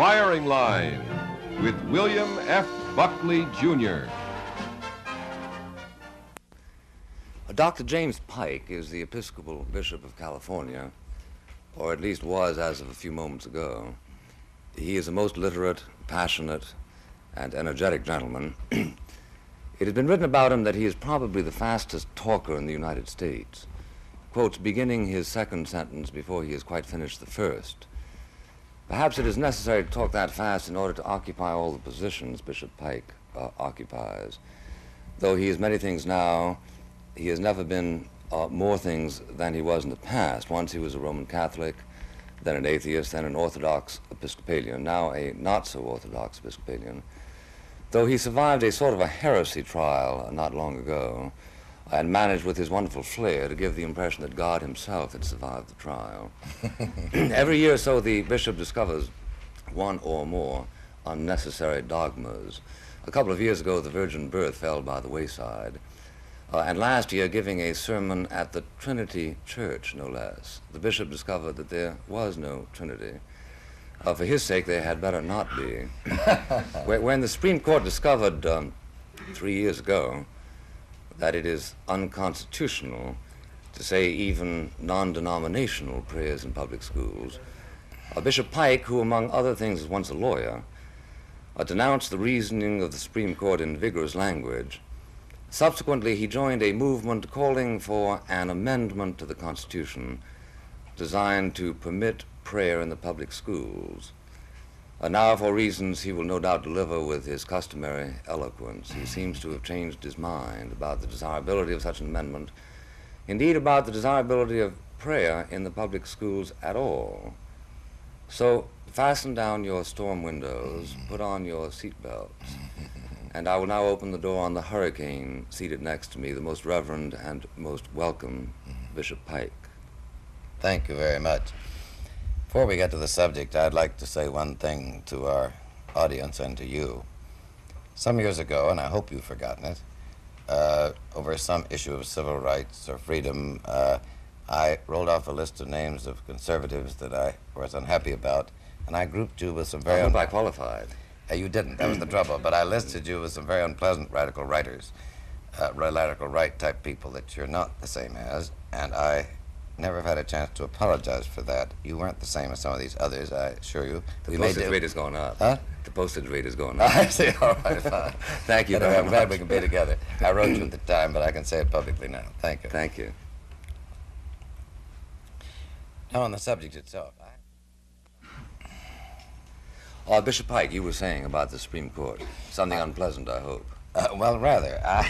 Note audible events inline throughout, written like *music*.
firing line with William F. Buckley, Jr. Dr. James Pike is the Episcopal Bishop of California, or at least was as of a few moments ago. He is a most literate, passionate, and energetic gentleman. *clears throat* it has been written about him that he is probably the fastest talker in the United States. Quotes beginning his second sentence before he has quite finished the first. Perhaps it is necessary to talk that fast in order to occupy all the positions Bishop Pike uh, occupies. Though he is many things now, he has never been uh, more things than he was in the past. Once he was a Roman Catholic, then an atheist, then an Orthodox Episcopalian, now a not so Orthodox Episcopalian. Though he survived a sort of a heresy trial not long ago, and managed with his wonderful flair to give the impression that God himself had survived the trial. *laughs* Every year or so, the bishop discovers one or more unnecessary dogmas. A couple of years ago, the virgin birth fell by the wayside. Uh, and last year, giving a sermon at the Trinity Church, no less, the bishop discovered that there was no Trinity. Uh, for his sake, there had better not be. *laughs* when the Supreme Court discovered um, three years ago that it is unconstitutional to say even non denominational prayers in public schools, uh, Bishop Pike, who among other things was once a lawyer, uh, denounced the reasoning of the Supreme Court in vigorous language Subsequently, he joined a movement calling for an amendment to the Constitution designed to permit prayer in the public schools. Uh, now, for reasons he will no doubt deliver with his customary eloquence, he seems to have changed his mind about the desirability of such an amendment, indeed, about the desirability of prayer in the public schools at all. So, fasten down your storm windows, put on your seatbelts. *laughs* And I will now open the door on the hurricane seated next to me, the most reverend and most welcome mm-hmm. Bishop Pike. Thank you very much. Before we get to the subject, I'd like to say one thing to our audience and to you. Some years ago, and I hope you've forgotten it, uh, over some issue of civil rights or freedom, uh, I rolled off a list of names of conservatives that I was unhappy about, and I grouped you with some very. I hope un- I qualified. Uh, you didn't. That was the trouble. But I listed you with some very unpleasant radical writers, uh, radical right type people that you're not the same as, and I never have had a chance to apologize for that. You weren't the same as some of these others, I assure you. The we postage rate has gone up. Huh? The postage rate has gone *laughs* up. I see. All right, fine. Thank you. *laughs* Anyway, I'm glad we can be together. I wrote you at the time, but I can say it publicly now. Thank you. Thank you. Now, on the subject itself. Uh, Bishop Pike, you were saying about the Supreme Court. Something unpleasant, I hope. Uh, well, rather. I,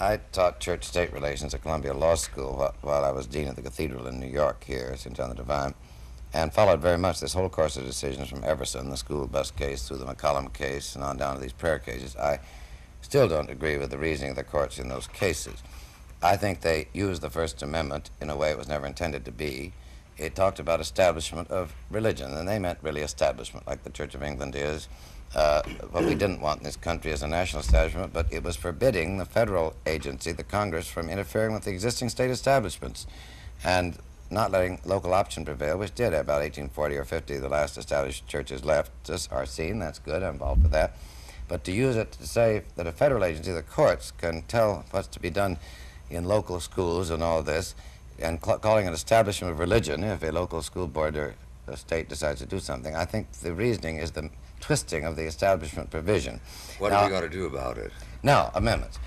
I taught church state relations at Columbia Law School while I was dean of the cathedral in New York here, St. John the Divine, and followed very much this whole course of decisions from Everson, the school bus case, through the McCollum case, and on down to these prayer cases. I still don't agree with the reasoning of the courts in those cases. I think they used the First Amendment in a way it was never intended to be it talked about establishment of religion, and they meant really establishment, like the Church of England is. Uh, what we didn't want in this country is a national establishment, but it was forbidding the federal agency, the Congress, from interfering with the existing state establishments and not letting local option prevail, which did about 1840 or 50. The last established churches left us are seen. That's good. I'm involved with that. But to use it to say that a federal agency, the courts, can tell what's to be done in local schools and all this and calling an establishment of religion if a local school board or a state decides to do something. I think the reasoning is the twisting of the establishment provision. What now, are we going to do about it? Now, amendments.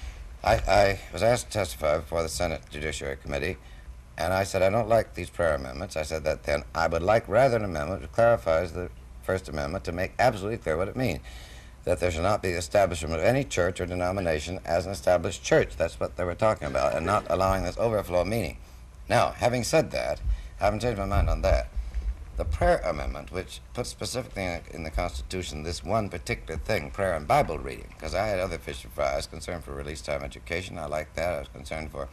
I, I was asked to testify before the Senate Judiciary Committee, and I said I don't like these prayer amendments. I said that then I would like rather an amendment that clarifies the First Amendment to make absolutely clear what it means. That there should not be the establishment of any church or denomination as an established church. That's what they were talking about, and not allowing this overflow of meaning. Now, having said that, I haven't changed my mind on that. The prayer amendment, which puts specifically in, in the Constitution this one particular thing, prayer and Bible reading, because I had other fish to fry. I was concerned for release time education. I like that. I was concerned for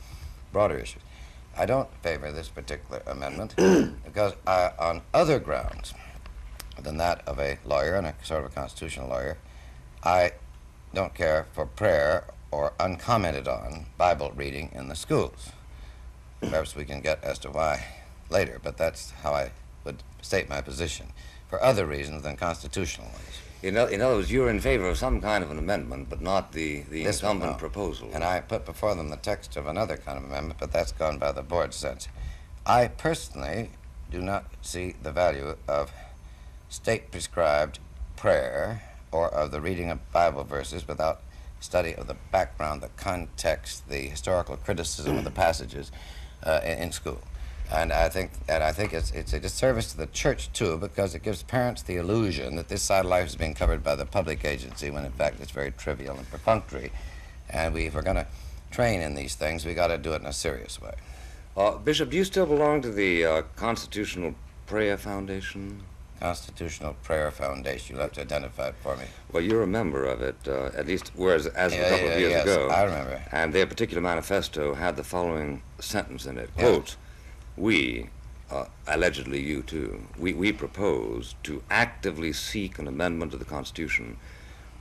broader issues. I don't favor this particular amendment *clears throat* because I, on other grounds than that of a lawyer and a sort of a constitutional lawyer, I don't care for prayer or uncommented on Bible reading in the schools. Perhaps we can get as to why later, but that's how I state my position. for other reasons than constitutional ones. In, in other words, you're in favor of some kind of an amendment, but not the, the This one, incumbent no. proposal. And I put before them the text of another kind of amendment, but that's gone by the board since. I personally do not see the value of state prescribed prayer or of the reading of Bible verses without study of the background, the context, the historical criticism of the passages uh, in, in school. And I think and I think it's it's a disservice to the church too because it gives parents the illusion that this side of life is being covered by the public agency when in fact it's very trivial and perfunctory. And we, if we're going to train in these things, we got to do it in a serious way. Uh, Bishop, do you still belong to the uh, Constitutional Prayer Foundation? Constitutional Prayer Foundation. You'll have to identify it for me. Well, you're a member of it, uh, at least whereas as of a couple yeah, of years yes, ago. I remember. And their particular manifesto had the following sentence in it: Yeah. "Quote: We, uh, allegedly you too, we we propose to actively seek an amendment to the Constitution."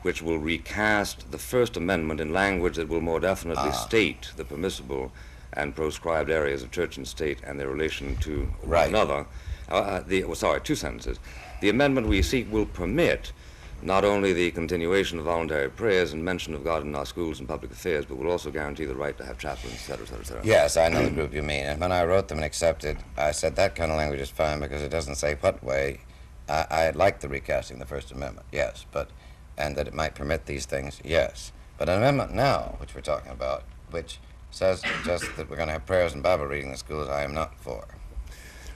Which will recast the First Amendment in language that will more definitely Ah. state the permissible and proscribed areas of church and state and their relation to Right. one another. Uh, uh, the, well, sorry, two sentences. The amendment we seek will permit not only the continuation of voluntary prayers and mention of God in our schools and public affairs, but will also guarantee the right to have chaplains, etc., etc., et cetera, et cetera. Yes, I know the group you mean. And when I wrote them and accepted, I said that kind of language is fine because it doesn't say what way. I, I like the recasting of the First Amendment, yes, but and that it might permit these things, yes. But an amendment now, which we're talking about, which says just that we're going to have prayers and Bible reading in the schools, I am not for.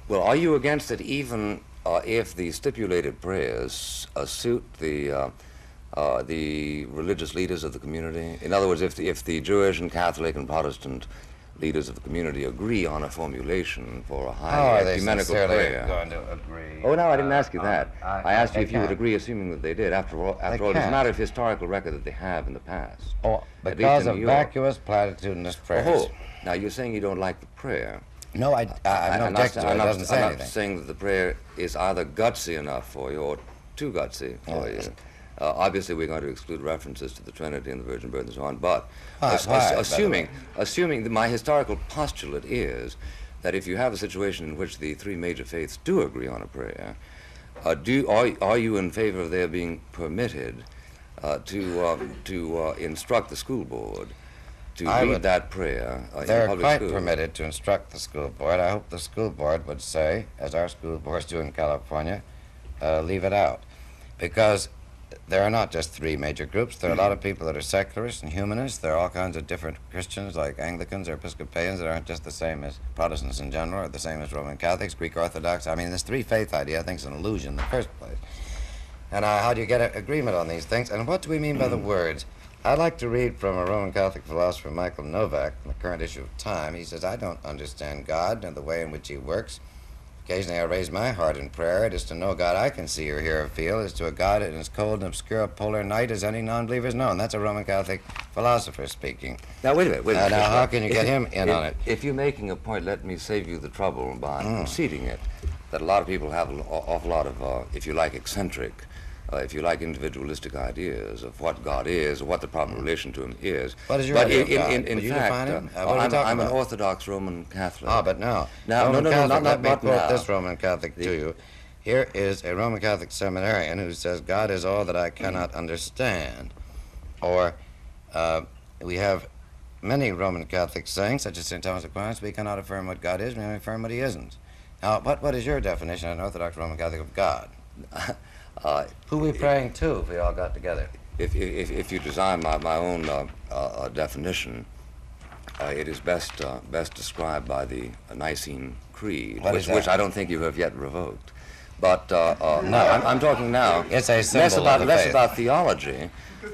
Well, are you against it even uh, if the stipulated prayers uh, suit the uh, uh, the religious leaders of the community? In other words, if the, if the Jewish and Catholic and Protestant leaders of the community agree on a formulation for a high are they ecumenical prayer. going to agree? Oh no, I didn't uh, ask you on that. it? I, asked you they if you would agree, assuming that they did. After all, after all, it's a matter of historical record that they have in the past. Oh, because of vacuous, platitudinous prayers. Oh, now you're saying you don't like the prayer. No, I, I, I have no I'm not- objection to it. Not- doesn't say I'm not anything. saying that the prayer is either gutsy enough for you or too gutsy for Oh, you. Uh, obviously, we're going to exclude references to the Trinity and the Virgin Birth and so on. But ass- why, ass- assuming, assuming that my historical postulate is that if you have a situation in which the three major faiths do agree on a prayer, uh, do are, are you in favor of their being permitted uh, to um, to uh, instruct the school board to I read would- that prayer uh, They're quite schools? permitted to instruct the school board. I hope the school board would say, as our school boards do in California, uh, leave it out. Because there are not just three major groups. There are a lot of people that are secularists and humanists. There are all kinds of different Christians, like Anglicans or Episcopalians, that aren't just the same as Protestants in general, or the same as Roman Catholics, Greek Orthodox. I mean, this three faith idea, I think, is an illusion in the first place. And uh, how do you get agreement on these things? And what do we mean by the words? I'd like to read from a Roman Catholic philosopher, Michael Novak, in the current issue of Time. He says, I don't understand God and the way in which he works. Occasionally I raise my heart in prayer. It is to no God I can see or hear or feel. It is to a God in as cold and obscure a polar night as any non-believer's known. That's a Roman Catholic philosopher speaking. Now wait a minute. Wait a Uh, now, how can you get him in if- on it? If you're making a point, let me save you the trouble by Mm. conceding it. That a lot of people have an awful lot of, uh, if you like, eccentric, uh, if you like, individualistic ideas of what God is, or what the proper relation to Him is. Mm. What is your but idea in, of God? in, in you fact, define uh, Uh, I'm, I'm an? Orthodox Roman Catholic. Ah, but now, Now, Roman no, no, no, Catholic, not- let not- me not now. this Roman Catholic to you. Here is a Roman Catholic seminarian who says, God is all that I cannot understand. Or uh, we have many Roman Catholic sayings, such as St. Thomas Aquinas, we cannot affirm what God is, we only affirm what he isn't. Now, what, what is your definition, an Orthodox Roman Catholic, of God? *laughs* Uh, Who we praying to if we all got together? if, if, if you design my, my own uh, uh, uh, definition, uh, it is best uh, best described by the Nicene Creed, What which, which I don't think you have yet revoked. But uh, uh, No. I'm, I'm talking now It's a less about less faith. about theology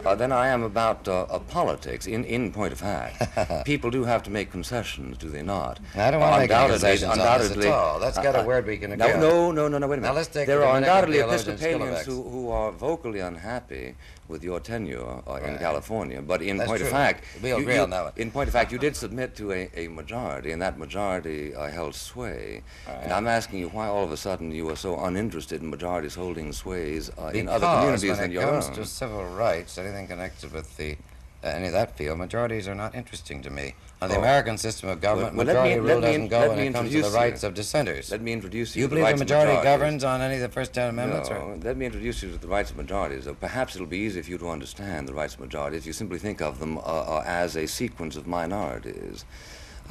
uh, than I am about uh, uh, politics. In in point of fact, *laughs* people do have to make concessions, do they not? I don't want to make concessions undoubtedly- at all. Let's get a word we can agree no, on. no, no, no, no, wait a minute. Now, let's take there are undoubtedly Episcopalians who, who are vocally unhappy with your tenure uh, in California. But in That's point true. of fact, We'll you- agree you- on that one. In point of fact, you did submit to a, a majority, and that majority uh, held sway. Right. And I'm asking you why all of a sudden you are so uninterested in majorities holding sways uh, in other communities Because communities when than it your comes own. to civil rights, anything connected with the uh, any of that field, majorities are not interesting to me. Uh, the Oh. American system of government, Well, well, let me- majority rule doesn't go let when it comes to the introduce you. rights of dissenters. Let me introduce you, you to the believe rights the majority governs on any of the first ten amendments? No, Or? let me introduce you to the rights of majorities. Perhaps it'll be easier for you to understand the rights of majorities if you simply think of them uh, uh, as a sequence of minorities.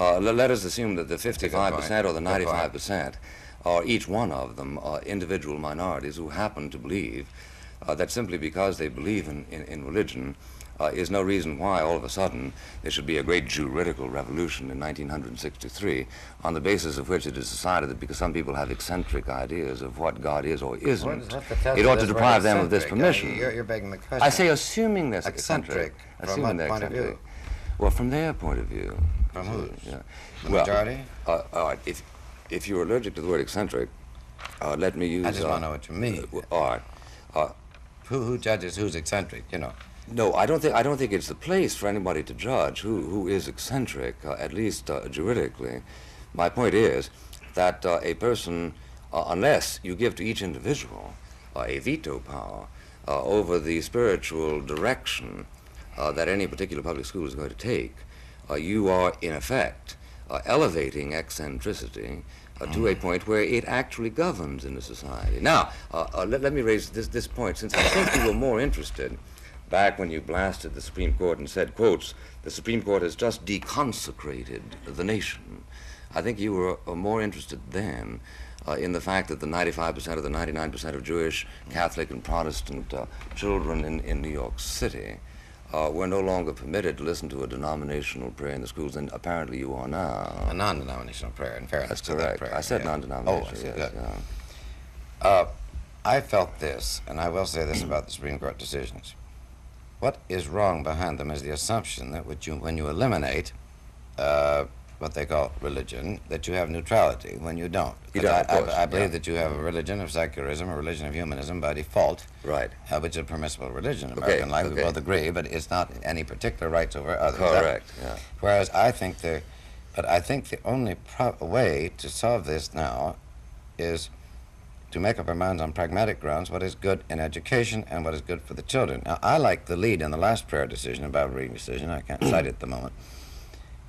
Uh, le- let us assume that the 55% or the 95% are each one of them uh, individual minorities who happen to believe uh, that simply because they believe in, in, in religion uh, is no reason why all of a sudden there should be a great juridical revolution in 1963 on the basis of which it is decided that because some people have eccentric ideas of what God is or isn't, What is- what's it ought to deprive them of this? Uh, permission. You're, you're begging the question. I say assuming they're Eccentric. eccentric. From Assuming they're point of view? eccentric. Well, from their point of view. From whose? Yeah. The well, majority? Uh. If, if you're allergic to the word eccentric, uh, let me use. I just uh, want to know what you mean. uh, all right. Who, who judges who's eccentric, you know? No, I don't think I don't think it's the place for anybody to judge who who is eccentric, uh, at least uh, juridically. My point is that uh, a person, uh, unless you give to each individual uh, a veto power uh, over the spiritual direction that any particular public school is going to take, you are in effect elevating eccentricity uh, to a point where it actually governs in the society. Now, uh, uh, let, let me raise this, this point, since I think you were more interested back when you blasted the Supreme Court and said, quotes, the Supreme Court has just deconsecrated the nation. I think you were uh, more interested then uh, in the fact that the 95% or the 99% of Jewish, Catholic, and Protestant uh, children in, in New York City uh, were no longer permitted to listen to a denominational prayer in the schools, and apparently you are now. A non-denominational prayer, in fairness That's to that correct. prayer. I said yeah. non-denominational. Oh, I see, yes, yeah. Uh, I felt this, and I will say this about the Supreme Court decisions. What is wrong behind them is the assumption that you, when you eliminate uh, what they call religion, that you have neutrality when you don't. You don't, I, of course, I, I believe yeah. that you have a religion of secularism, a religion of humanism by default, Right. uh, which is a permissible religion in Okay, American life. We both agree, but it's not any particular rights over others. That- Correct. Yeah. Whereas I think the, but I think the only pro- way to solve this now is to make up our minds on pragmatic grounds what is good in education and what is good for the children. Now, I like the lead in the last prayer decision, about reading decision, I can't cite it at the moment,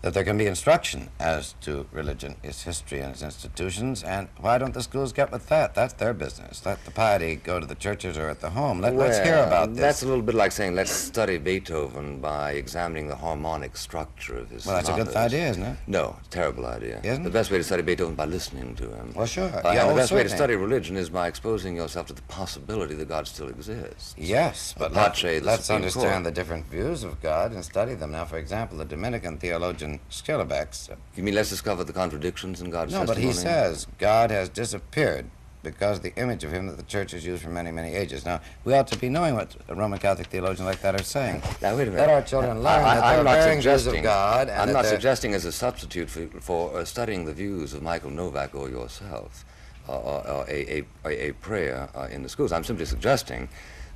that there can be instruction as to religion, its history, and its institutions, and why don't the schools get with that? That's their business. Let the piety go to the churches or at the home. Let, let's hear about this. That's a little bit like saying let's study Beethoven by examining the harmonic structure of his well, that's a good idea, isn't it? No, terrible idea. Isn't the best way to study Beethoven by listening to him. Well, sure. Uh, Yeah, and the best way to study religion is by exposing yourself to the possibility that God still exists. Yes, but Pace, let, let's understand Court. the different views of God and study them. Now, for example, the Dominican theologian Schillebeeckx. You mean let's discover the contradictions in God's No, but he says God has disappeared because the image of him that the church has used for many, many ages. Now, we ought to be knowing what a Roman Catholic theologians like that are saying. Now, wait a minute. Let our children learn I, that I'm not views of suggesting, God. And I'm not suggesting as a substitute for, for uh, studying the views of Michael Novak or yourself uh, uh, uh, a, a, a, a prayer uh, in the schools. I'm simply suggesting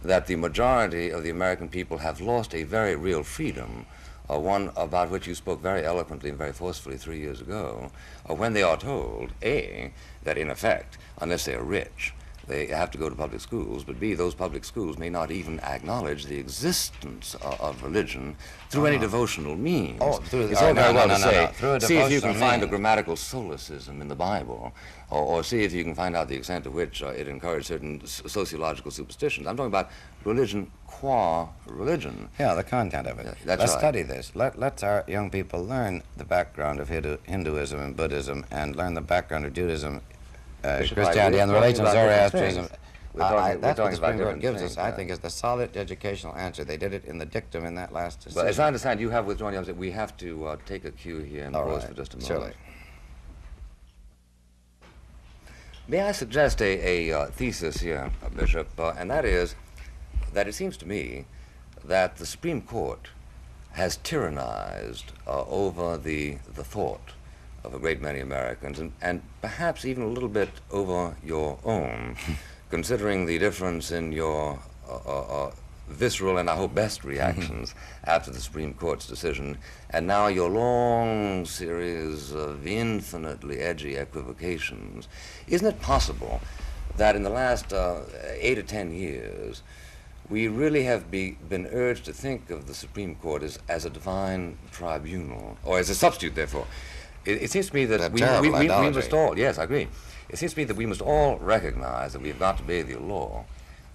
that the majority of the American people have lost a very real freedom, uh, one about which you spoke very eloquently and very forcefully three years ago, uh, when they are told, A, that in effect, unless they are rich, they have to go to public schools, but B, those public schools may not even acknowledge the existence of, of religion through any devotional means. Oh, through it's oh, all very well to say, no, see if you can find a grammatical solecism in the Bible, or, or see if you can find out the extent to which uh, it encouraged certain s- sociological superstitions. I'm talking about religion qua religion. Yeah, the content of it. Yeah, that's Let's right. study this. Let, let our young people learn the background of Hindu, Hinduism and Buddhism and learn the background of Judaism, uh, Bishop, Christianity, and the talking of Zoroastrianism. I- I- that's what the Supreme Court gives us, I think, is the solid educational answer. They did it in the dictum in that last decision. But as I understand, you have withdrawn your we have to uh, take a cue here and All pause right, for just a moment. surely. May I suggest a, a uh, thesis here, Bishop, uh, and that is that it seems to me that the Supreme Court has tyrannized uh, over the, the thought of a great many Americans, and, and perhaps even a little bit over your own, *laughs* considering the difference in your uh, uh, uh, visceral and I hope best *laughs* reactions after the Supreme Court's decision, and now your long series of infinitely edgy equivocations. Isn't it possible that in the last uh, eight or ten years, we really have be, been urged to think of the Supreme Court as, as a divine tribunal, or as a substitute, therefore. It, it seems to me that we, we, we, we must all, yes, I agree. It seems to me that we must all recognize that we have got to obey the law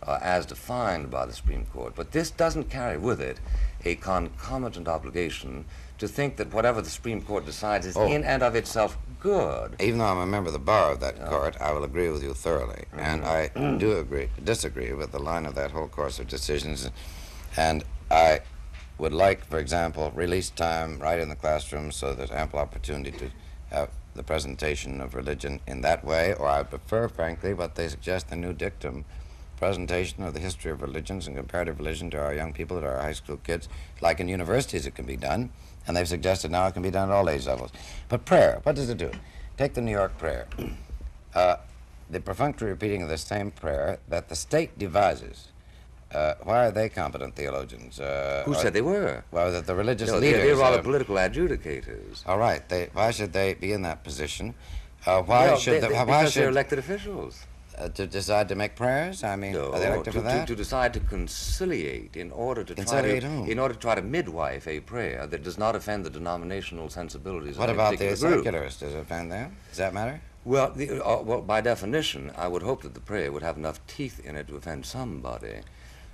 uh, as defined by the Supreme Court. But this doesn't carry with it a concomitant obligation to think that whatever the Supreme Court decides is Oh. in and of itself good. Even though I'm a member of the bar of that court, I will agree with you thoroughly. And I do agree, disagree with the line of that whole course of decisions. And I would like, for example, release time right in the classroom so there's ample opportunity to have the presentation of religion in that way. Or I prefer, frankly, what they suggest, the new dictum presentation of the history of religions and comparative religion to our young people, to our high school kids. Like in universities, it can be done. And they've suggested now it can be done at all age levels. But prayer, what does it do? Take the New York prayer. *clears throat* Uh, the perfunctory repeating of the same prayer that the state devises. Uh, why are they competent theologians? Uh, Who said they were? Well, that the religious No, leaders. they're, they're rather uh, political adjudicators. all right. They, why should they be in that position? Uh, why Well, should they, the, they- why because they're elected officials. uh, to decide to make prayers? I mean, No, are they elected to, for that? To, to decide to conciliate in order to try to whom? in order to try to midwife a prayer that does not offend the denominational sensibilities what about the secularists? Does it offend them? Does that matter? Well, the, uh, well, by definition, I would hope that the prayer would have enough teeth in it to offend somebody.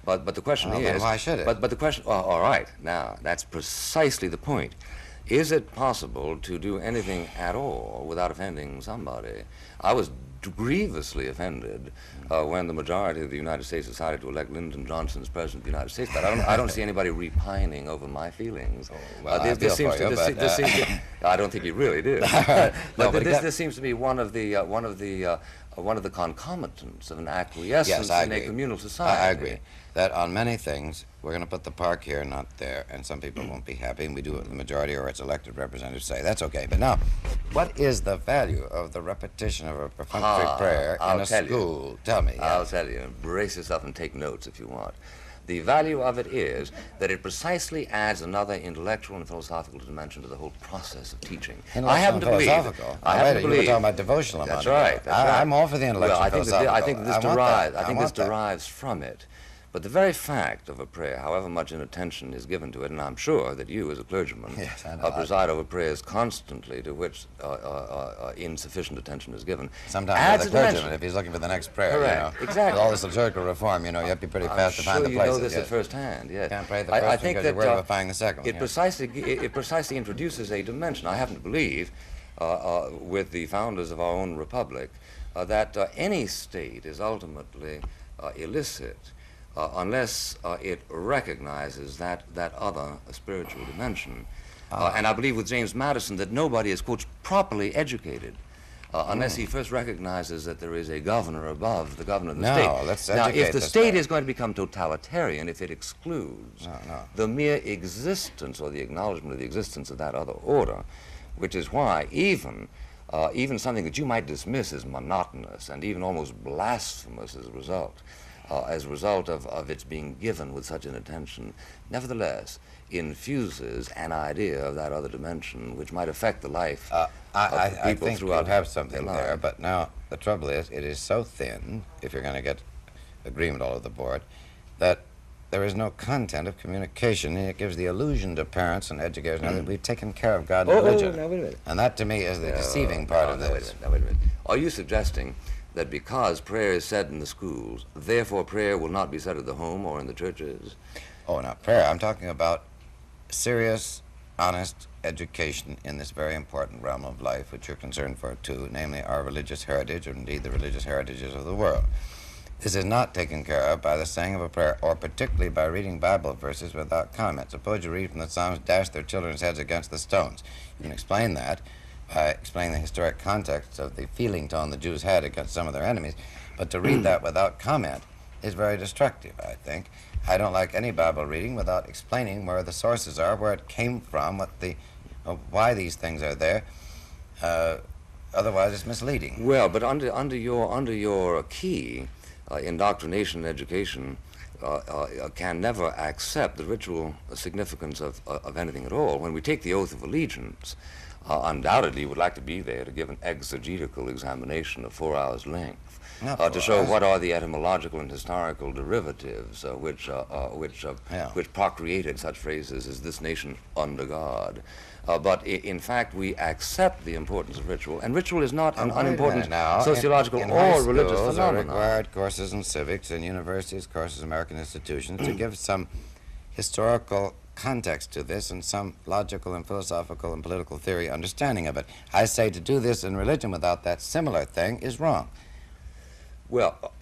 But but the question Well, is, then why should it? But but the question, oh, all right, now that's precisely the point. Is it possible to do anything at all without offending somebody? I was grievously offended uh, when the majority of the United States decided to elect Lyndon Johnson as president of the United States. But I don't, I don't see anybody repining over my feelings. Oh, Uh, well, I seems to, this, but, this uh, seems to- I don't think you really *laughs* do. No, but but this, this seems to be one of the uh, one of the uh, uh, one of the concomitants of an acquiescence Yes, in agree. a communal society. I agree that on many things we're going to put the park here, not there, and some people won't be happy, and we do what the majority or its elected representatives say. That's okay. But now, what is the value of the repetition of a perfunctory Ah, prayer in I'll a tell you. school? Tell me. I'll tell you. Brace yourself and take notes if you want. The value of it is that it precisely adds another intellectual and philosophical dimension to the whole process of teaching. I happen to believe. I happen to believe. talking about devotional That's right. That's I, right. I'm all for the intellectual Well, I think, that, philosophical. I think this I derives. that. I think this that. derives from it. But the very fact of a prayer, however much inattention is given to it, and I'm sure that you, as a clergyman, *laughs* Yes, I uh, preside over prayers constantly to which uh, uh, uh, uh, insufficient attention is given, Sometimes adds the a clergyman, dimension. if he's looking for the next prayer, Correct, you know, exactly. with all this liturgical reform, you know, you have to be pretty I'm fast to find the place. you know this yes. at first hand. Yes. Can't pray the I, first I one think because that you're worried uh, about finding the second It precisely it, it precisely introduces a dimension. I happen to believe, uh, uh, with the founders of our own republic, uh, that uh, any state is ultimately uh, illicit. Uh, unless uh, it recognizes that, that other spiritual dimension. Ah. Uh, and I believe with James Madison that nobody is, quote, properly educated uh, unless Hmm. he first recognizes that there is a governor above the governor of the No, state. let's now, if the state is going to become totalitarian, if it excludes No, no. the mere existence or the acknowledgement of the existence of that other order, which is why even uh, even something that you might dismiss as monotonous and even almost blasphemous as a result, uh, as a result of, of its being given with such an attention, nevertheless infuses an idea of that other dimension which might affect the life Uh, I, of I, I people think you throughout have something there, but now the trouble is, it is so thin, if you're going to get agreement all over the board, that there is no content of communication, and it gives the illusion to parents and educators now that we've taken care of God and Mm. Oh, oh, religion. now wait a minute. And that, to me, is the No, deceiving part no, of no, Wait a this. minute, now, wait a minute. Are you suggesting that because prayer is said in the schools, therefore prayer will not be said at the home or in the churches? Oh, not prayer. I'm talking about serious, honest education in this very important realm of life, which you're concerned for too, namely our religious heritage, or indeed the religious heritages of the world. This is not taken care of by the saying of a prayer, or particularly by reading Bible verses without comment. Suppose you read from the Psalms, dash their children's heads against the stones. You can explain that by explain the historic context of the feeling tone the Jews had against some of their enemies, but to read that without comment is very destructive, I think. I don't like any Bible reading without explaining where the sources are, where it came from, what the, uh, why these things are there. Uh, otherwise, it's misleading. Well, but under under your under your key, uh, indoctrination and education uh, uh, can never accept the ritual significance of uh, of anything at all. When we take the oath of allegiance. Uh, undoubtedly would like to be there to give an exegetical examination of four hours' length, uh, to show what are the etymological and historical derivatives uh, which, uh, uh, which, uh, Yeah. which procreated such phrases as this nation under God. Uh, but i- in fact, we accept the importance of ritual, and ritual is not an Now, wait a unimportant now. Sociological in or high religious phenomenon. required courses in civics and universities, courses in American institutions to *clears throat* give some historical context to this and some logical and philosophical and political theory understanding of it. I say to do this in religion without that similar thing is wrong. Well,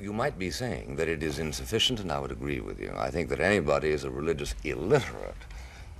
you, might be saying that it is insufficient, and I would agree with you. I think that anybody is a religious illiterate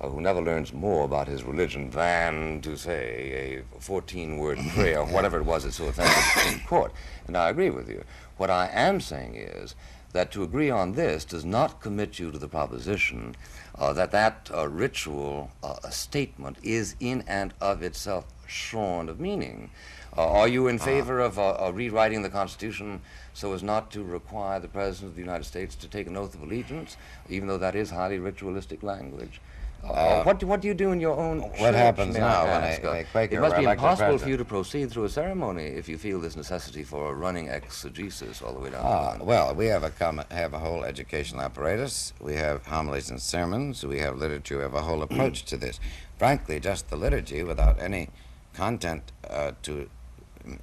uh, who never learns more about his religion than to say a 14 word *laughs* prayer, whatever it was that so offended the Supreme Court. And I agree with you. What I am saying is that to agree on this does not commit you to the proposition uh, that that uh, ritual uh, statement is in and of itself shorn of meaning. Uh, are you in favor of uh, uh, rewriting the Constitution so as not to require the President of the United States to take an oath of allegiance, even though that is highly ritualistic language? Uh, what, do, what do you do in your own what church, happens now I when a- ask? Uh, a Quaker It must be elected impossible for you to proceed through a ceremony if you feel this necessity for a running exegesis all the way down the Ah, line. well, we have a common, have a whole educational apparatus. We have homilies and sermons. We have literature. We have a whole approach to this. *clears throat* Frankly, just the liturgy without any content uh, to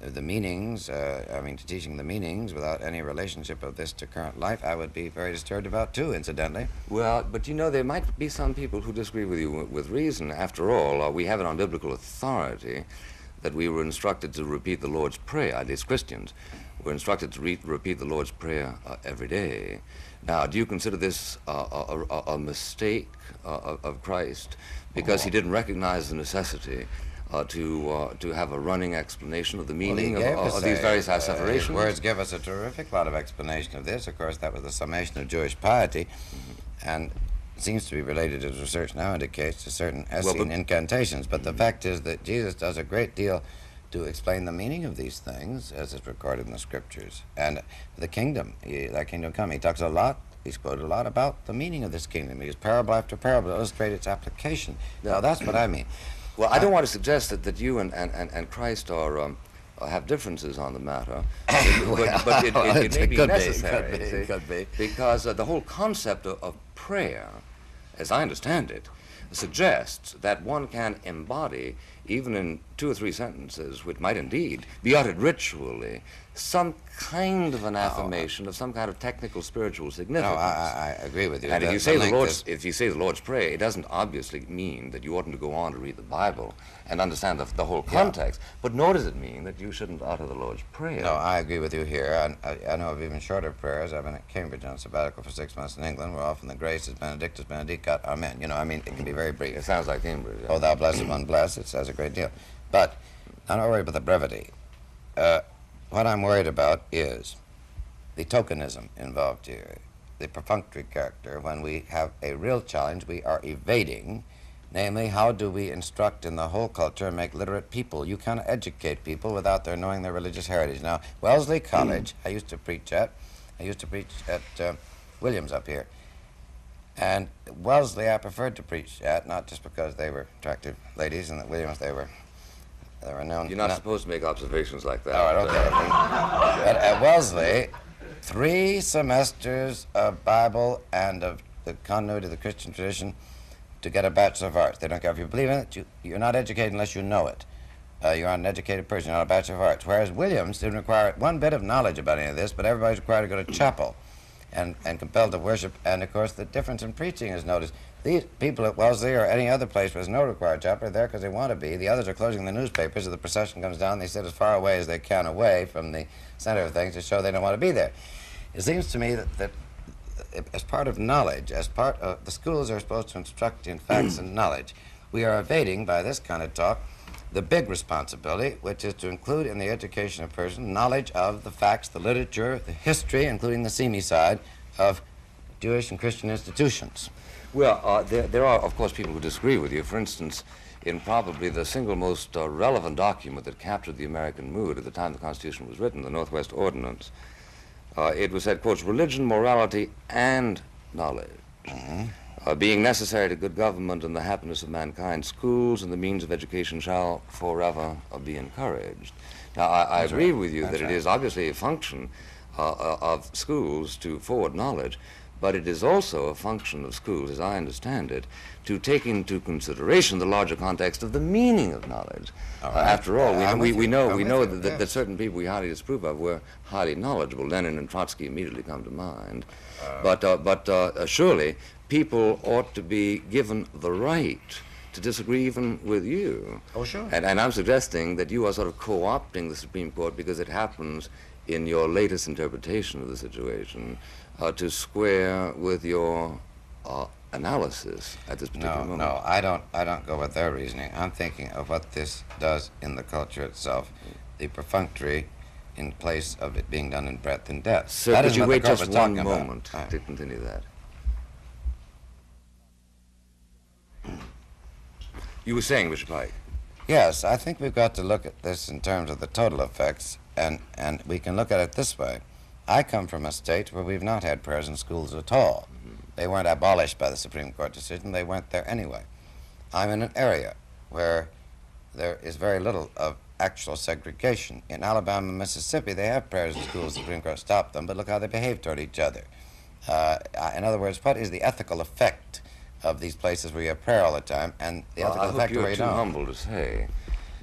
the meanings, uh, I mean, to teaching the meanings without any relationship of this to current life, I would be very disturbed about too, incidentally. Well, but you know, there might be some people who disagree with you with reason. After all, uh, we have it on biblical authority that we were instructed to repeat the Lord's Prayer, at least Christians. We're instructed to re- repeat the Lord's Prayer uh, every day. Now, do you consider this uh, a, a, a mistake uh, of- of Christ because he didn't recognize the necessity uh, to, uh, to have a running explanation of the Well, meaning of, of, of these various uh, asseverations? words give us a terrific lot of explanation of this. Of course, that was the summation of Jewish piety, and seems to be related, as research now indicates, to certain Essene but- incantations. But the fact is that Jesus does a great deal to explain the meaning of these things, as is recorded in the scriptures. And the kingdom, that kingdom come, he talks a lot. He's quoted a lot about the meaning of this kingdom. He uses parable after parable to illustrate its application. Now, that's what I mean. Well, I don't want to suggest that, that you and, and, and, and Christ are um, have differences on the matter, *laughs* but, but it, it, it may be Could be, necessary. could be, could be. Because uh, the whole concept of, of prayer, as I understand it, suggests that one can embody, even in two or three sentences, which might indeed be uttered ritually, some kind of an affirmation of some kind of technical spiritual significance. I, I, I agree with you. And if you say the Lord's, if you say the Lord's Prayer, it doesn't obviously mean that you oughtn't to go on to read the Bible and understand the, the whole Yeah. context. But nor does it mean that you shouldn't utter the Lord's Prayer. No, I agree with you here. I, I, I know of even shorter prayers. I've been at Cambridge on sabbatical for six months in England, where often the grace is Benedictus Benedicat, Amen. You know, I mean, it can be very brief. it sounds like Cambridge. yeah. Oh, thou blessed one bless, it says a great deal. But I'm not worried about the brevity. Uh, what I'm worried about is the tokenism involved here, the perfunctory character. When we have a real challenge, we are evading, namely, how do we instruct in the whole culture and make literate people? You cannot educate people without their knowing their religious heritage. Now, Wellesley College, I used to preach at, I used to preach at uh, Williams up here. And Wellesley, I preferred to preach at, not just because they were attractive ladies, and at Williams they were, they were known. You're not supposed to make observations like that. All right, okay. *laughs* but at Wellesley, three semesters of Bible and of the continuity of the Christian tradition to get a Bachelor of Arts. They don't care if you believe in it. You, you're not educated unless you know it. Uh, you're not an educated person. You're not a Bachelor of Arts. Whereas Williams didn't require one bit of knowledge about any of this, but everybody's required to go to chapel and, and compelled to worship. And of course, the difference in preaching is noticed. These people at Wellesley or any other place there's no required chapel are there because they want to be. The others are closing the newspapers. As the procession comes down, they sit as far away as they can away from the center of things to show they don't want to be there. It seems to me that, that as part of knowledge, as part of the schools are supposed to instruct in facts and knowledge, we are evading by this kind of talk the big responsibility, which is to include in the education of person knowledge of the facts, the literature, the history, including the seamy side of Jewish and Christian institutions. Well, uh, there, there are, of course, people who disagree with you. For instance, in probably the single most uh, relevant document that captured the American mood at the time the Constitution was written, the Northwest Ordinance, uh, it was said, quotes, religion, morality, and knowledge. Uh, being necessary to good government and the happiness of mankind, schools and the means of education shall forever uh, be encouraged. Now, I, I agree right. with you That's that it right. is obviously a function uh, uh, of schools to forward knowledge, but it is also a function of schools, as I understand it, to take into consideration the larger context of the meaning of knowledge. All Uh, after all, we, we, we know I'm we know that, that, that certain people we highly disapprove of were highly knowledgeable. Lenin and Trotsky immediately come to mind. Uh, but uh, but uh, uh, surely people ought to be given the right to disagree even with you. Oh, sure. And, and I'm suggesting that you are sort of co-opting the Supreme Court because it happens in your latest interpretation of the situation uh, to square with your uh, analysis at this particular No, moment. no, I don't. I don't go with their reasoning. I'm thinking of what this does in the culture itself, the perfunctory, in place of it being done in breadth and depth. Sir, That could you wait just one about. moment Uh, to continue that? You were saying, Mr. Pike. Yes, I think we've got to look at this in terms of the total effects, and, and we can look at it this way. I come from a state where we've not had prayers in schools at all. They weren't abolished by the Supreme Court decision, they weren't there anyway. I'm in an area where there is very little of actual segregation. In Alabama and Mississippi, they have prayers in schools, the Supreme Court stopped them, but look how they behave toward each other. Uh, in other words, what is the ethical effect of these places where you have prayer all the time, and the Well, ethical I hope you're too don't? humble to say,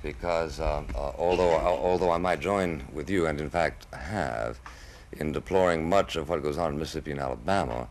because um, uh, although although I might join with you, and in fact have, in deploring much of what goes on in Mississippi and Alabama,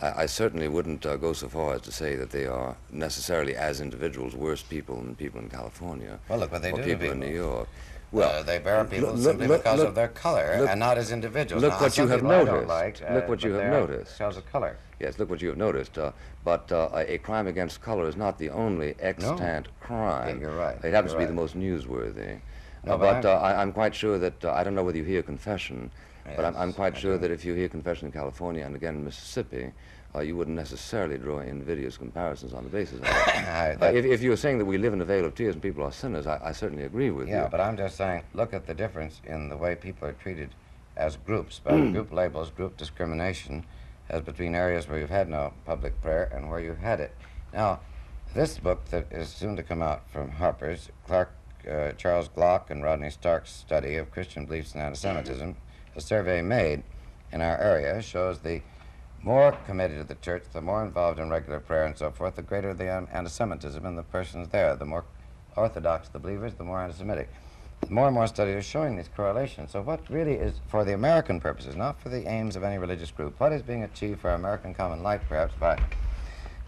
I, I certainly wouldn't uh, go so far as to say that they are necessarily, as individuals, worse people than people in California Well, look what they or do people in. New York. Well, Well, they bury people look- simply look- because look- of their color and not as individuals. look Now, what you have people I don't noticed. Like, uh, Look what you have noticed. Because of color. Yes, look what you have noticed. Uh, but uh, a crime against color is not the only extant crime. you're right, It happens you're to be the most newsworthy. No, Uh, but but I'm- uh, I, I'm quite sure that uh, I don't know whether you hear confession, but I'm, I'm quite I sure that if you hear confession in California and again in Mississippi, uh, you wouldn't necessarily draw invidious comparisons on the basis of that. *coughs* Uh, if, if you're saying that we live in a vale of tears and people are sinners, I, I certainly agree with Yeah, you. but I'm just saying, look at the difference in the way people are treated as groups, by *coughs* group labels, group discrimination, as between areas where you've had no public prayer and where you've had it. Now, this book that is soon to come out from Harper's, Clark, uh, Charles Glock and Rodney Stark's study of Christian beliefs and anti-Semitism, a survey made in our area shows the more committed to the church, the more involved in regular prayer and so forth, the greater the anti-Semitism in the persons there. The more orthodox the believers, the more anti-Semitic. More and more studies are showing these correlations. So what really is, for the American purposes, not for the aims of any religious group, what is being achieved for American common life, perhaps, by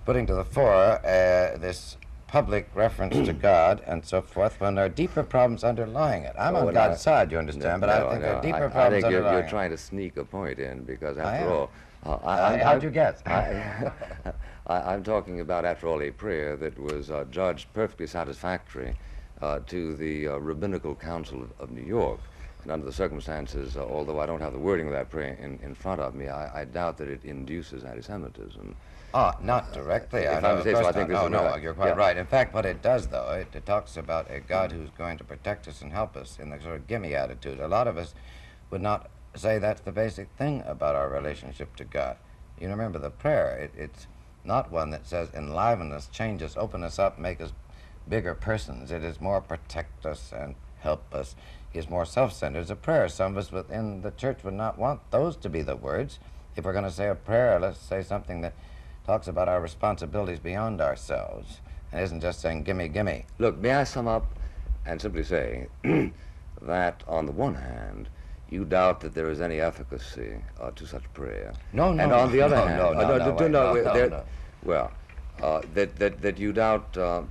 putting to the fore uh, this public reference to God and so forth when there are deeper problems underlying it. I'm Oh, on God's I- side, you understand, but I think no, there are deeper I, I problems think you're, you're trying to sneak a point in because, after am. all, uh, Uh, I, how'd you guess? *laughs* I, *laughs* I, I'm talking about, after all, a prayer that was uh, judged perfectly satisfactory uh, to the uh, Rabbinical Council of, of New York. And under the circumstances, uh, although I don't have the wording of that prayer in, in front of me, I, I doubt that it induces anti-Semitism. Oh, not directly. I know, of course I think not. this oh, no, no, you're quite Yeah. right. In fact, what it does, though, it, it talks about a God who's going to protect us and help us in the sort of gimme attitude. A lot of us would not say that's the basic thing about our relationship to God. You remember the prayer. It, it's not one that says enliven us, change us, open us up, make us bigger persons. It is more protect us and help us. It's more self-centered. It's a prayer. Some of us within the church would not want those to be the words. If we're going to say a prayer, let's say something that talks about our responsibilities beyond ourselves and isn't just saying gimme, gimme. Look, may I sum up and simply say *clears throat* that, on the one hand, you doubt that there is any efficacy uh, to such prayer. No, no, And on the other no, hand, no, uh, no, no, wait, no, wait, no, there- no. well, uh, that, that, that you doubt uh,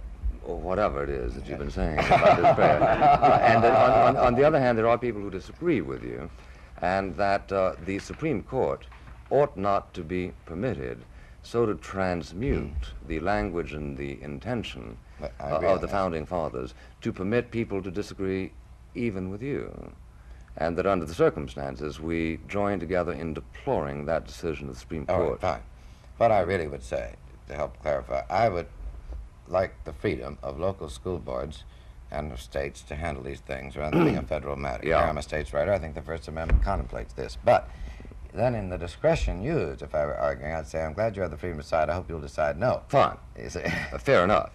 whatever it is that you've been saying about this prayer. *laughs* Uh, and that on, on, on the other hand, there are people who disagree with you, and that uh, the Supreme Court ought not to be permitted so to transmute the language and the intention uh, of the founding fathers to permit people to disagree even with you. And that under the circumstances, we join together in deploring that decision of the Supreme All right, Court. fine. What I really would say, to help clarify, I would like the freedom of local school boards and of states to handle these things rather than being a *clears throat* federal matter. Yeah. I'm a states righter. I think the First Amendment contemplates this. But then in the discretion used, if I were arguing, I'd say, I'm glad you have the freedom to decide. I hope you'll decide no. Fine. *laughs* Uh, fair enough.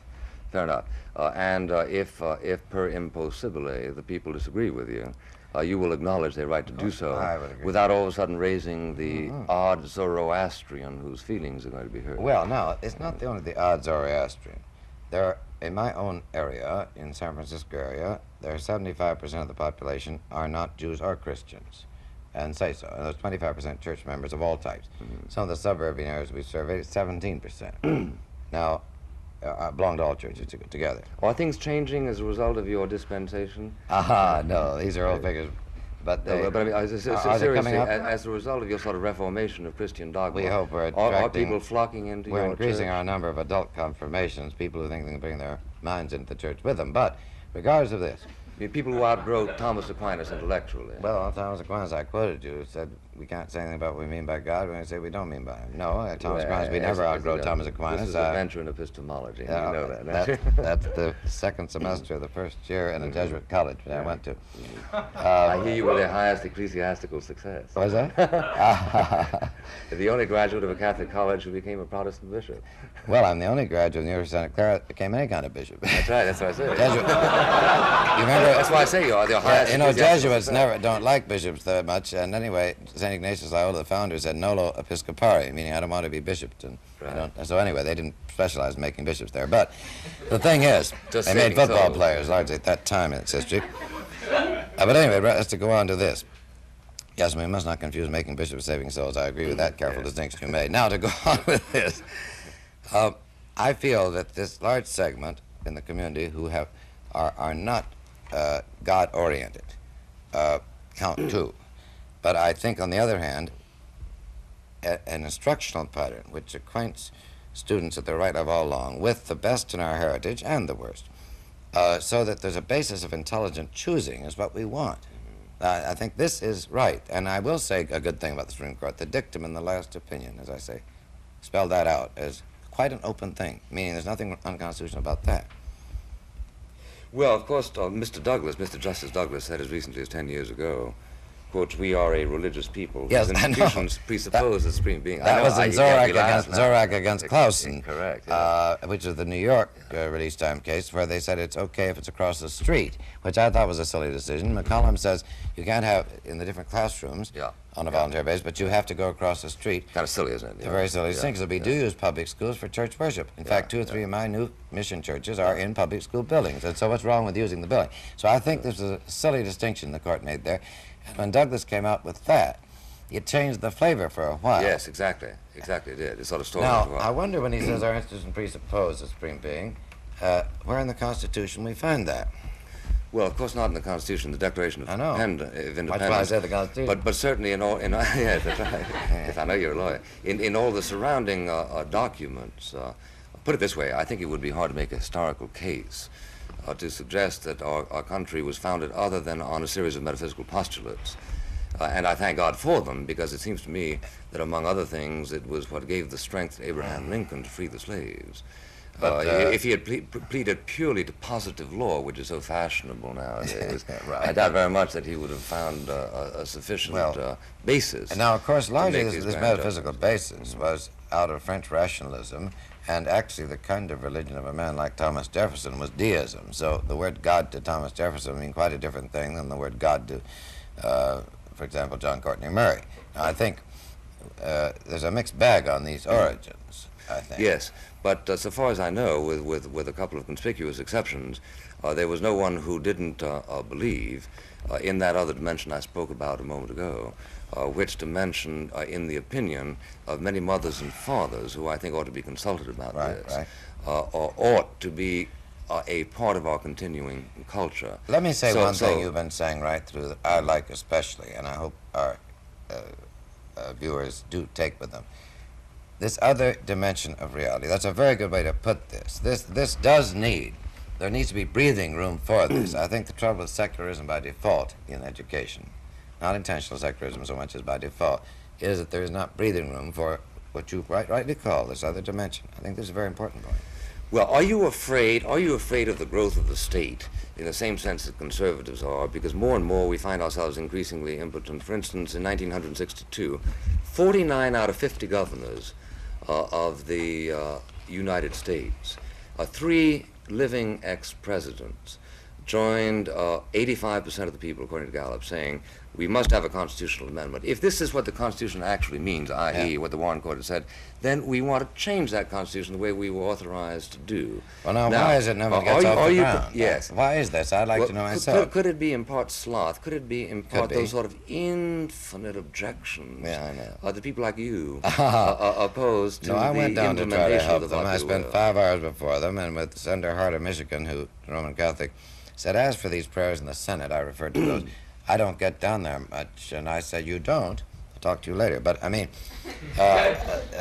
Fair enough. Uh, and uh, if, uh, if per impossibile the people disagree with you, uh, you will acknowledge their right to do so would agree. without all of a sudden raising the odd Zoroastrian whose feelings are going to be hurt. Well, now, it's not the only the odd Zoroastrian. There are, in my own area, in San Francisco area, there are 75% of the population are not Jews or Christians, and say so. And there's 25% church members of all types. Some of the suburban areas we surveyed, 17%. *clears throat* now, uh, I belong to all churches to- together. Are things changing as a result of your dispensation? Aha, no, these are all figures. But, they, No, but I mean, uh, s- s- are they seriously, coming up? a- as a result of your sort of reformation of Christian dogma, We hope we're are, are people flocking into We're your increasing church? our number of adult confirmations, people who think they can bring their minds into the church with them. But regardless of this, people who outgrow Thomas Aquinas intellectually. well, Thomas Aquinas, I quoted you, said we can't say anything about what we mean by God when we say we don't mean by Him. No, uh, Thomas Well, Aquinas, we never outgrow Thomas This Aquinas. is uh, a venture in epistemology, yeah, you know that. don't that- *laughs* that's the second semester of the first year in a Jesuit college that I went to. I hear you were the highest ecclesiastical success. Was that? *laughs* the only graduate of a Catholic college who became a Protestant bishop. well, I'm the only graduate of the University of Santa Clara that became any kind of bishop. That's right, that's what I said. Jesuit. *laughs* you remember? That's why I say you are the Yeah, highest you know, Jesuits never don't like bishops that much. And anyway, St. Ignatius Loyola, the founder, said nolo episcopari, meaning I don't want to be bishoped. And Right. so anyway, they didn't specialize in making bishops there. But the thing is, *laughs* Just they made football souls. players largely at that time in its history. Uh, but anyway, let's to go on to this. Yes, we must not confuse making bishops saving souls. I agree with that careful distinction you made. Now to go *laughs* on with this, uh, I feel that this large segment in the community who have are are not uh, God oriented uh, count two, but I think on the other hand, a, an instructional pattern which acquaints students at the right level all along with the best in our heritage and the worst, uh, so that there's a basis of intelligent choosing is what we want. Uh, I think this is right, and I will say a good thing about the Supreme Court. The dictum in the last opinion, as I say, spelled that out as quite an open thing, meaning there's nothing unconstitutional about that. Well, of course, uh, Mr. Douglas, Mr. Justice Douglas said as recently as 10 years ago, quote, we are a religious people Yes, I know. institutions presuppose the supreme being. I That know, was in Zorach against. Zorach against Clauson, Correct. yeah. uh, which is the New York uh, release time case, where they said it's okay if it's across the street, which I thought was a silly decision. McCollum says you can't have in the different classrooms Yeah. on a volunteer basis, but you have to go across the street. kind of silly, isn't it? Very silly Yeah, thing because we yeah. do use public schools for church worship. In fact, two or three of my new mission churches are in public school buildings. And so what's wrong with using the building? So I think this is a silly distinction the court made there. And when Douglas came out with that, it changed the flavor for a while. Yes, exactly. Exactly, it did. It sort of stole Now, I wonder when he says our institution presupposes the supreme being, uh, where in the Constitution we find that. Well, of course, not in the Constitution, the Declaration of, I know. Independ- of Independence. That's why the Constitution. But, but certainly in all, in, *laughs* yes, that's right. yes, I know you're a lawyer. In, in all the surrounding uh, uh, documents, uh, put it this way, I think it would be hard to make a historical case uh, to suggest that our, our country was founded other than on a series of metaphysical postulates. Uh, and I thank God for them because it seems to me that, among other things, it was what gave the strength to Abraham Lincoln to free the slaves. But, uh, uh, if he had ple- pleaded purely to positive law, which is so fashionable nowadays, *laughs* Right. I doubt very much that he would have found uh, a, a sufficient Well, uh, basis. And now, of course, largely this, this metaphysical basis was out of French rationalism, and actually the kind of religion of a man like Thomas Jefferson was deism. So the word God to Thomas Jefferson mean quite a different thing than the word God to, uh, for example, John Courtney Murray. Now, I think uh, there's a mixed bag on these origins. I think. Yes, but uh, so far as I know, with, with, with a couple of conspicuous exceptions, uh, there was no one who didn't uh, uh, believe uh, in that other dimension I spoke about a moment ago, uh, which dimension, uh, in the opinion of many mothers and fathers who I think ought to be consulted about Right, right. uh, or ought to be uh, a part of our continuing culture. Let me say So- one so- thing you've been saying right through that I like especially, and I hope our uh, uh, viewers do take with them. This other dimension of reality. That's a very good way to put this. This this does need. There needs to be breathing room for this. I think the trouble with secularism by default in education, not intentional secularism so much as by default, is that there is not breathing room for what you right, rightly call this other dimension. I think this is a very important point. Well, are you afraid? Are you afraid of the growth of the state in the same sense that conservatives are? Because more and more we find ourselves increasingly impotent. For instance, in 1962, 49 out of 50 governors uh, of the uh, United States, uh, three living ex-presidents, joined uh, 85% of the people, according to Gallup, saying we must have a constitutional amendment. If this is what the Constitution actually means, i.e., Yeah. what the Warren Court has said, then we want to change that Constitution the way we were authorized to do. Well, now, Now, why is it never are gets you- off are the you- ground? yes. Why is this? I'd like Well, to know myself. Could, could it be in part sloth? Could it be in part be. those sort of infinite objections Yeah, I know. uh, that people like you *laughs* uh, uh, oppose to No, I went down to try to help them. I spent uh, five hours before them, and with Senator Hart of Michigan, who Roman Catholic, said, "As for these prayers in the Senate, I referred to those. I don't get down there much." And I said, "You don't." I'll talk to you later. But I mean, uh,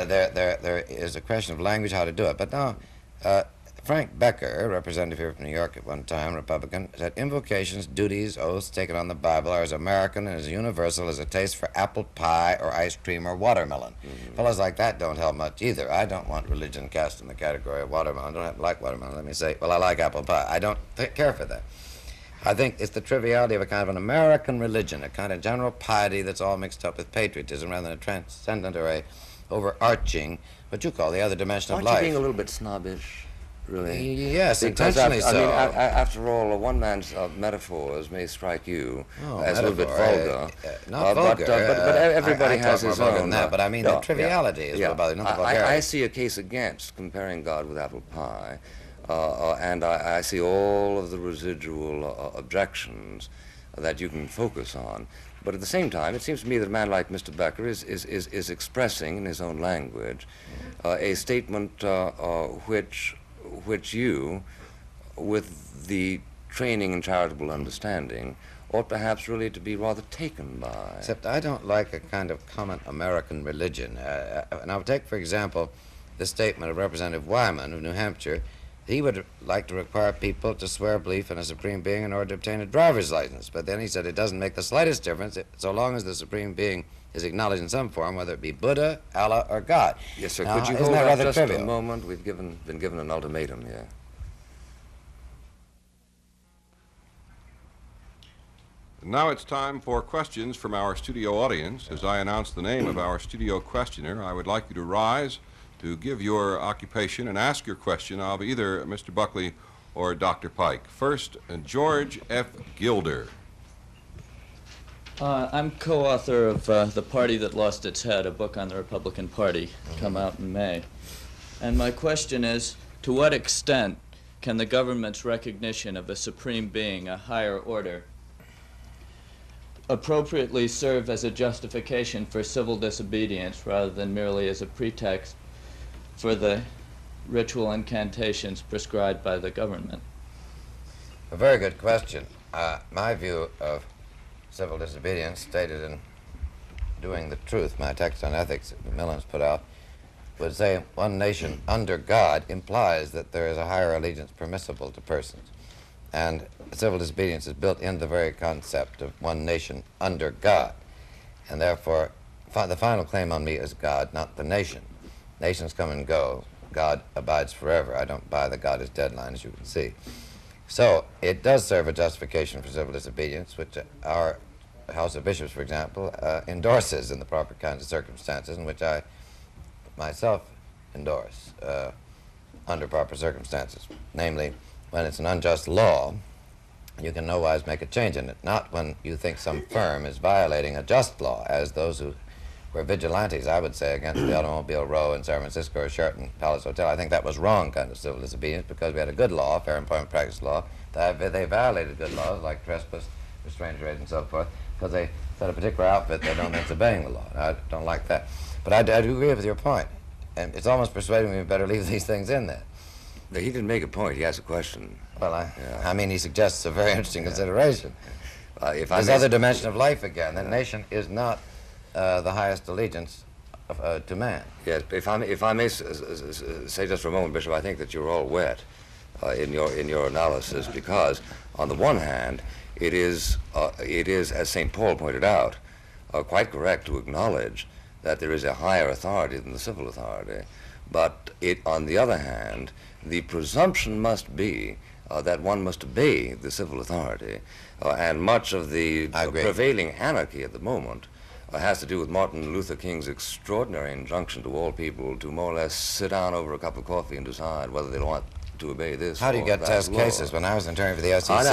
there, there, there is a question of language, how to do it. But now, uh, Frank Becker, representative here from New York at one time, Republican, said invocations, duties, oaths taken on the Bible are as American and as universal as a taste for apple pie or ice cream or watermelon. Mm-hmm. Fellows like that don't help much either. I don't want religion cast in the category of watermelon. I don't have to like watermelon. Let me say, well, I like apple pie. I don't th- care for that. I think it's the triviality of a kind of an American religion, a kind of general piety that's all mixed up with patriotism rather than a transcendent or a overarching, what you call the other dimension Aren't of you being a little bit snobbish, really? Yes, Because intentionally after, so. I mean, a- a- after all, uh, one man's uh, metaphors may strike you Oh, as a little bit vulgar. uh, uh, not uh, vulgar. But, uh, but, but uh, everybody I, I has his own. than that, uh, but I mean yeah, the triviality yeah, is yeah. what bothers, not the I- vulgarity. I, I see a case against comparing God with apple pie, uh, uh, and I, I see all of the residual uh, objections that you can focus on. But at the same time, it seems to me that a man like Mr. Becker is, is, is, is expressing in his own language uh, a statement uh, uh, which, which you, with the training and charitable understanding, ought perhaps really to be rather taken by. Except I don't like a kind of common American religion. Uh, I'll take, for example, the statement of Representative Wyman of New Hampshire. He would like to require people to swear belief in a supreme being in order to obtain a driver's license. But then he said it doesn't make the slightest difference so long as the supreme being is acknowledged in some form, whether it be Buddha, Allah, or God. Yes, sir. Now, Could you isn't hold that up rather just trivial? a moment? We've given, been given an ultimatum here. Now it's time for questions from our studio audience. As I announce the name of our studio questioner, I would like you to rise to give your occupation and ask your question of either Mr. Buckley or Dr. Pike. First, uh, George F. Gilder. Uh, I'm co-author of uh, The Party That Lost Its Head, a book on the Republican Party, come out in May. And my question is, to what extent can the government's recognition of a supreme being, a higher order, appropriately serve as a justification for civil disobedience rather than merely as a pretext for the ritual incantations prescribed by the government? A very good question. Uh, my view of civil disobedience, stated in Doing the Truth, my text on ethics that Millen's put out, would say one nation under God implies that there is a higher allegiance permissible to persons. And civil disobedience is built into the very concept of one nation under God. And therefore, fi- the final claim on me is God, not the nation. Nations come and go. God abides forever. I don't buy the God is deadline, as you can see. So it does serve a justification for civil disobedience, which our House of Bishops, for example, uh, endorses in the proper kinds of circumstances, and which I myself endorse uh, under proper circumstances. Namely, when it's an unjust law, you can nowise make a change in it. Not when you think some firm is violating a just law, as those who were vigilantes, I would say, against the automobile row in San Francisco or Sheraton Palace Hotel. I think that was wrong kind of civil disobedience because we had a good law, fair employment practice law. They, they violated good laws like trespass, restraint trade, and so forth because they said a particular outfit they don't think is obeying the law. I don't like that. But I, I do agree with your point. And it's almost persuading me we better leave *laughs* these things in there. He didn't make a point. He asked a question. Well, I, Yeah. I mean, he suggests a very interesting consideration. Uh, if I This may other dimension of life again. The nation is not uh, the highest allegiance of, uh, to man. Yes, if I may, if I may say just for a moment, Bishop, I think that you're all wet uh, in your in your analysis because, on the one hand, it is uh, it is as Saint Paul pointed out, uh, quite correct to acknowledge that there is a higher authority than the civil authority, But it, on the other hand, the presumption must be uh, that one must obey the civil authority. Uh, and much of the prevailing anarchy at the moment has to do with Martin Luther King's extraordinary injunction to all people to more or less sit down over a cup of coffee and decide whether they want to obey this. How do you get test law. cases? When I was attorney for the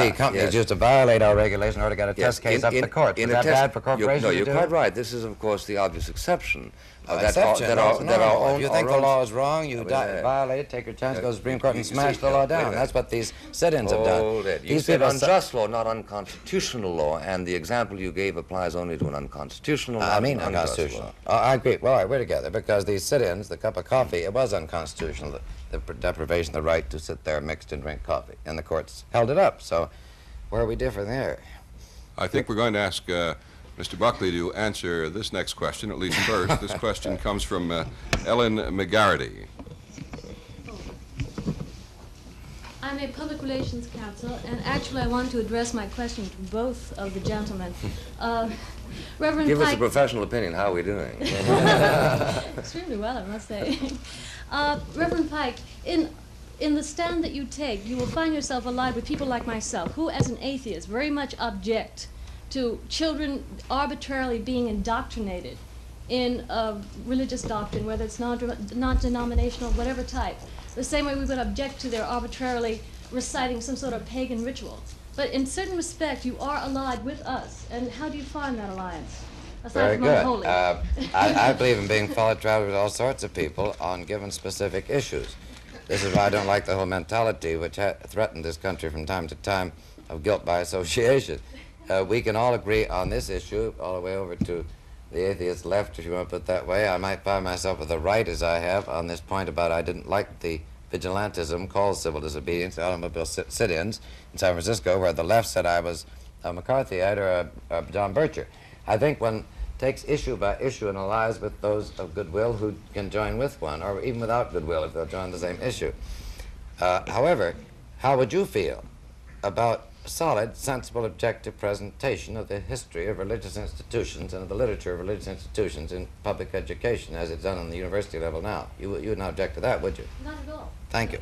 know, companies yes. used to violate our regulation in order to get a Yes, test case in- up in- to court. Is that test- bad for you're- corporations No, you're quite right. This is, of course, the obvious exception. Uh, Oh, that exception, Our, that that's our, that our normal. own, If you think the law is wrong, you Wait di- minute. violate it, take your chance, Yeah, go to the Supreme Court and smash see, the law down. That's what these sit-ins have done. It. You These said people sa- unjust law, not unconstitutional law, and the example you gave applies only to an unconstitutional law. I mean unjust unconstitutional. law. Oh, I agree. Well, all right, we're together because these sit-ins, the cup of coffee, it was unconstitutional. The, the pr- deprivation of the right to sit there mixed and drink coffee, and the courts held it up. So, where are we differ there? I think we're going to ask uh, Mr. Buckley to answer this next question, at least first. This question *laughs* comes from uh, Ellen McGarity. I'm a public relations counsel, and actually, I want to address my question to both of the gentlemen. *laughs* Uh, Reverend Pike Give us a professional opinion. How are we doing? *laughs* extremely well, I must say. Uh, Reverend Pike, in in the stand that you take, you will find yourself allied with people like myself, who, as an atheist, very much object to children arbitrarily being indoctrinated in a religious doctrine, whether it's non non-denominational, whatever type. The same way we would object to their arbitrarily reciting some sort of pagan ritual. But in certain respect, you are allied with us. And how do you find that alliance? Aside Very from good. unholy. Uh, I, *laughs* I believe in being fellow travelers with all sorts of people on given specific issues. This is why I don't like the whole mentality which ha- threatened this country from time to time of guilt by association. Uh, we can all agree on this issue, all the way over to the atheist left, if you want to put it that way. I might find myself with the right, as I have, on this point about I didn't like the vigilantism called civil disobedience, automobile sit- sit-ins in San Francisco, where the left said I was a McCarthyite or a, a John Bircher. I think one takes issue by issue and allies with those of goodwill who can join with one, or even without goodwill if they'll join the same issue. Uh, however, how would you feel about solid, sensible, objective presentation of the history of religious institutions and of the literature of religious institutions in public education as it's done on the university level now? You, would- you would not object to that, would you? Not at all. Thank you.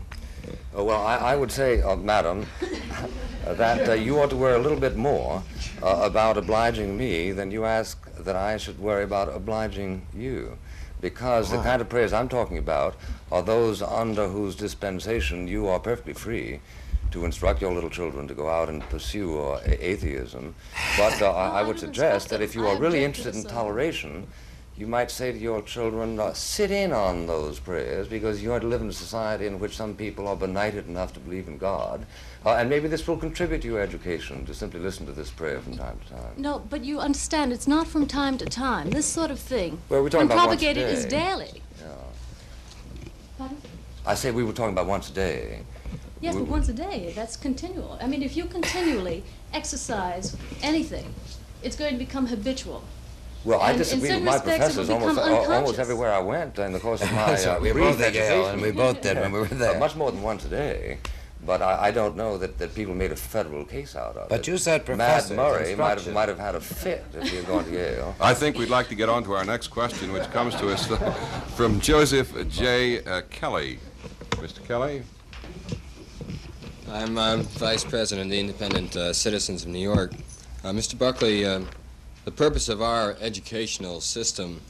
Uh, well, I, I would say, uh, madam, *laughs* that uh, you ought to worry a little bit more uh, about obliging me than you ask that I should worry about obliging you. Because the kind of prayers I'm talking about are those under whose dispensation you are perfectly free to instruct your little children to go out and pursue uh, atheism. But uh, I, I would suggest that if you are really interested in toleration, you might say to your children, uh, sit in on those prayers because you are to live in a society in which some people are benighted enough to believe in God. Uh, and maybe this will contribute to your education to simply listen to this prayer from time to time. No, but you understand, it's not from time to time. This sort of thing, Well, we're talking when about once a propagated, is daily. Yeah. Pardon? I say we were talking about once a day. Yes, We- but once a day, that's continual. I mean, if you continually exercise anything, it's going to become habitual. Well, I And in disagree with my respects, it professors will almost, become almost unconscious. everywhere I went in the course of my *laughs* So uh, we brief both at Yale, education. and we both did when we were Uh, there. much more than once a day. But I, I don't know that, that people made a federal case out of it. But you said professors, Mad Murray might have, might have had a fit if he had gone to Yale. I think we'd like to get on to our next question, which comes to us *laughs* from Joseph J. Uh, Kelly. Mr. Kelly? I'm um, Vice President of the Independent uh, Citizens of New York. Uh, Mr. Buckley, um, the purpose of our educational system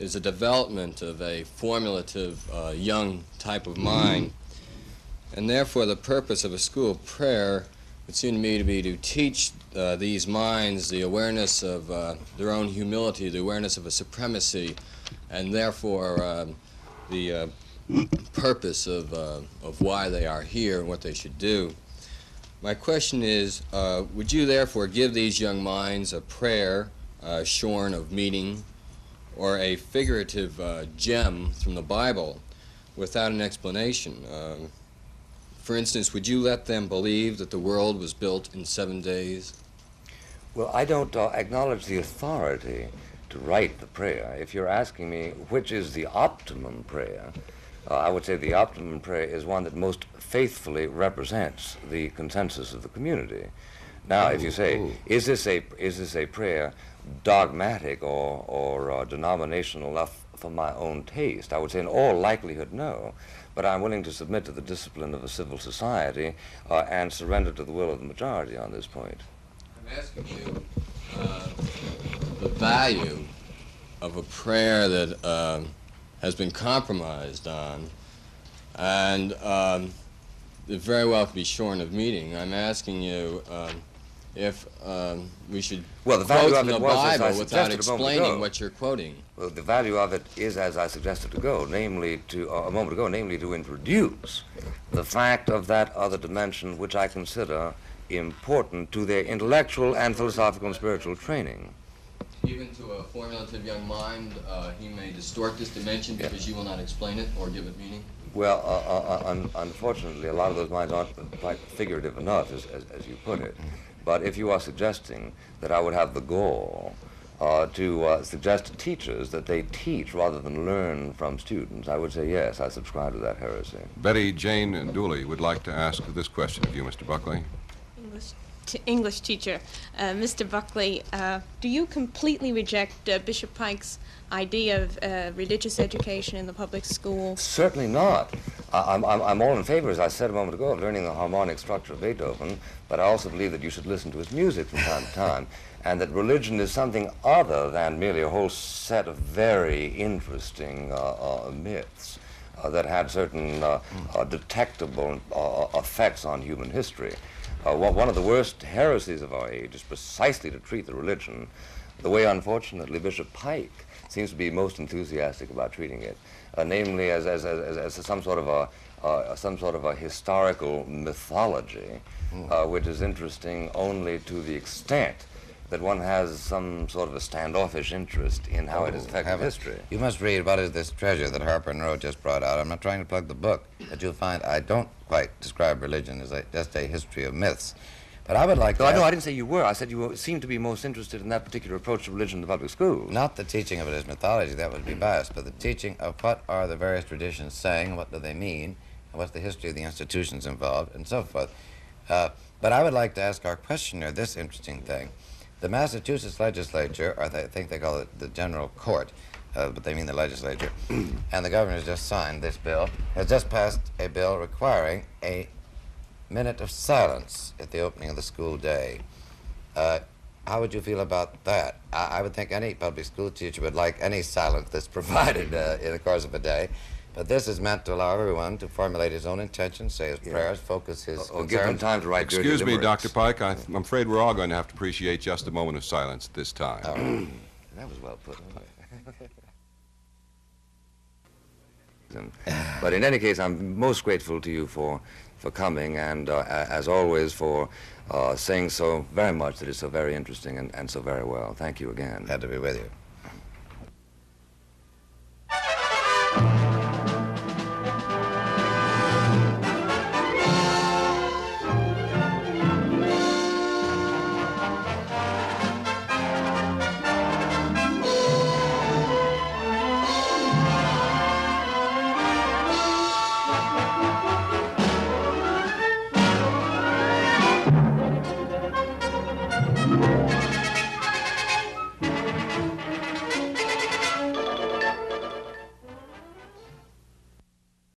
is the development of a formulative uh, young type of mind. And therefore, the purpose of a school prayer would seem to me to be to teach uh, these minds the awareness of uh, their own humility, the awareness of a supremacy, and therefore um, the uh, purpose of, uh, of why they are here and what they should do. My question is uh, Would you therefore give these young minds a prayer uh, shorn of meaning or a figurative uh, gem from the Bible without an explanation? Uh, for instance, would you let them believe that the world was built in seven days? Well, I don't uh, acknowledge the authority to write the prayer. If you're asking me which is the optimum prayer, uh, I would say the optimum prayer is one that most faithfully represents the consensus of the community. Now, if you say, is this a is this a prayer dogmatic or or uh, denominational enough for my own taste? I would say in all likelihood, no. But I'm willing to submit to the discipline of a civil society uh, and surrender to the will of the majority on this point. I'm asking you uh, the value of a prayer that um, has been compromised on and um, it very well could be shorn of meaning. I'm asking you um, if um, we should Well, the value quote of it the was, as I Bible without suggested a moment explaining what you're quoting. Well, the value of it is, as I suggested ago, namely to uh, a moment ago, namely to introduce the fact of that other dimension, which I consider important to their intellectual and philosophical and spiritual training. Even to a formulative young mind, uh, he may distort this dimension because you will not explain it or give it meaning. Well, uh, uh, uh, un- unfortunately, a lot of those minds aren't quite figurative enough, as, as, as you put it. But if you are suggesting that I would have the gall uh, to uh, suggest to teachers that they teach rather than learn from students, I would say yes, I subscribe to that heresy. Betty Jane Dooley would like to ask this question of you, Mr. Buckley. English, t- English teacher, uh, Mr. Buckley, uh, do you completely reject uh, Bishop Pike's idea of uh, religious education in the public school? Certainly not. I, I'm, I'm, I'm all in favor, as I said a moment ago, of learning the harmonic structure of Beethoven, but I also believe that you should listen to his music from time to time, *laughs* and that religion is something other than merely a whole set of very interesting uh, uh, myths uh, that had certain uh, uh, detectable uh, effects on human history. Uh, one of the worst heresies of our age is precisely to treat the religion the way, unfortunately, Bishop Pike seems to be most enthusiastic about treating it, uh, namely as, as, as, as some sort of a uh, some sort of a historical mythology, uh, which is interesting only to the extent that one has some sort of a standoffish interest in how it has affected history. You must read what is this treasure that Harper and Row just brought out. I'm not trying to plug the book, but you'll find I don't quite describe religion as a, just a history of myths. But I would like No, to I, no, I didn't say you were. I said you were- seemed to be most interested in that particular approach to religion in the public schools. not the teaching of it as mythology, that would be biased, but the teaching of what are the various traditions saying, what do they mean, and what's the history of the institutions involved, and so forth. Uh, but I would like to ask our questioner this interesting thing. The Massachusetts legislature, or I think they call it the general court, uh, but they mean the legislature, *clears throat* and the governor has just signed this bill, has just passed a bill requiring a minute of silence at the opening of the school day. Uh, how would you feel about that? I, I would think any public school teacher would like any silence that's *laughs* provided uh, in the course of a day. But this is meant to allow everyone to formulate his own intentions, say his prayers, focus his Or give them concerns. time to write Excuse me. Dr. Pike. I, I'm afraid we're all going to have to appreciate just a moment of silence at this time. *clears throat* That was well put. *laughs* but in any case, I'm most grateful to you for, for coming and, uh, as always, for uh, saying so very much that is so very interesting and, and so very well. Thank you again. Glad to be with you.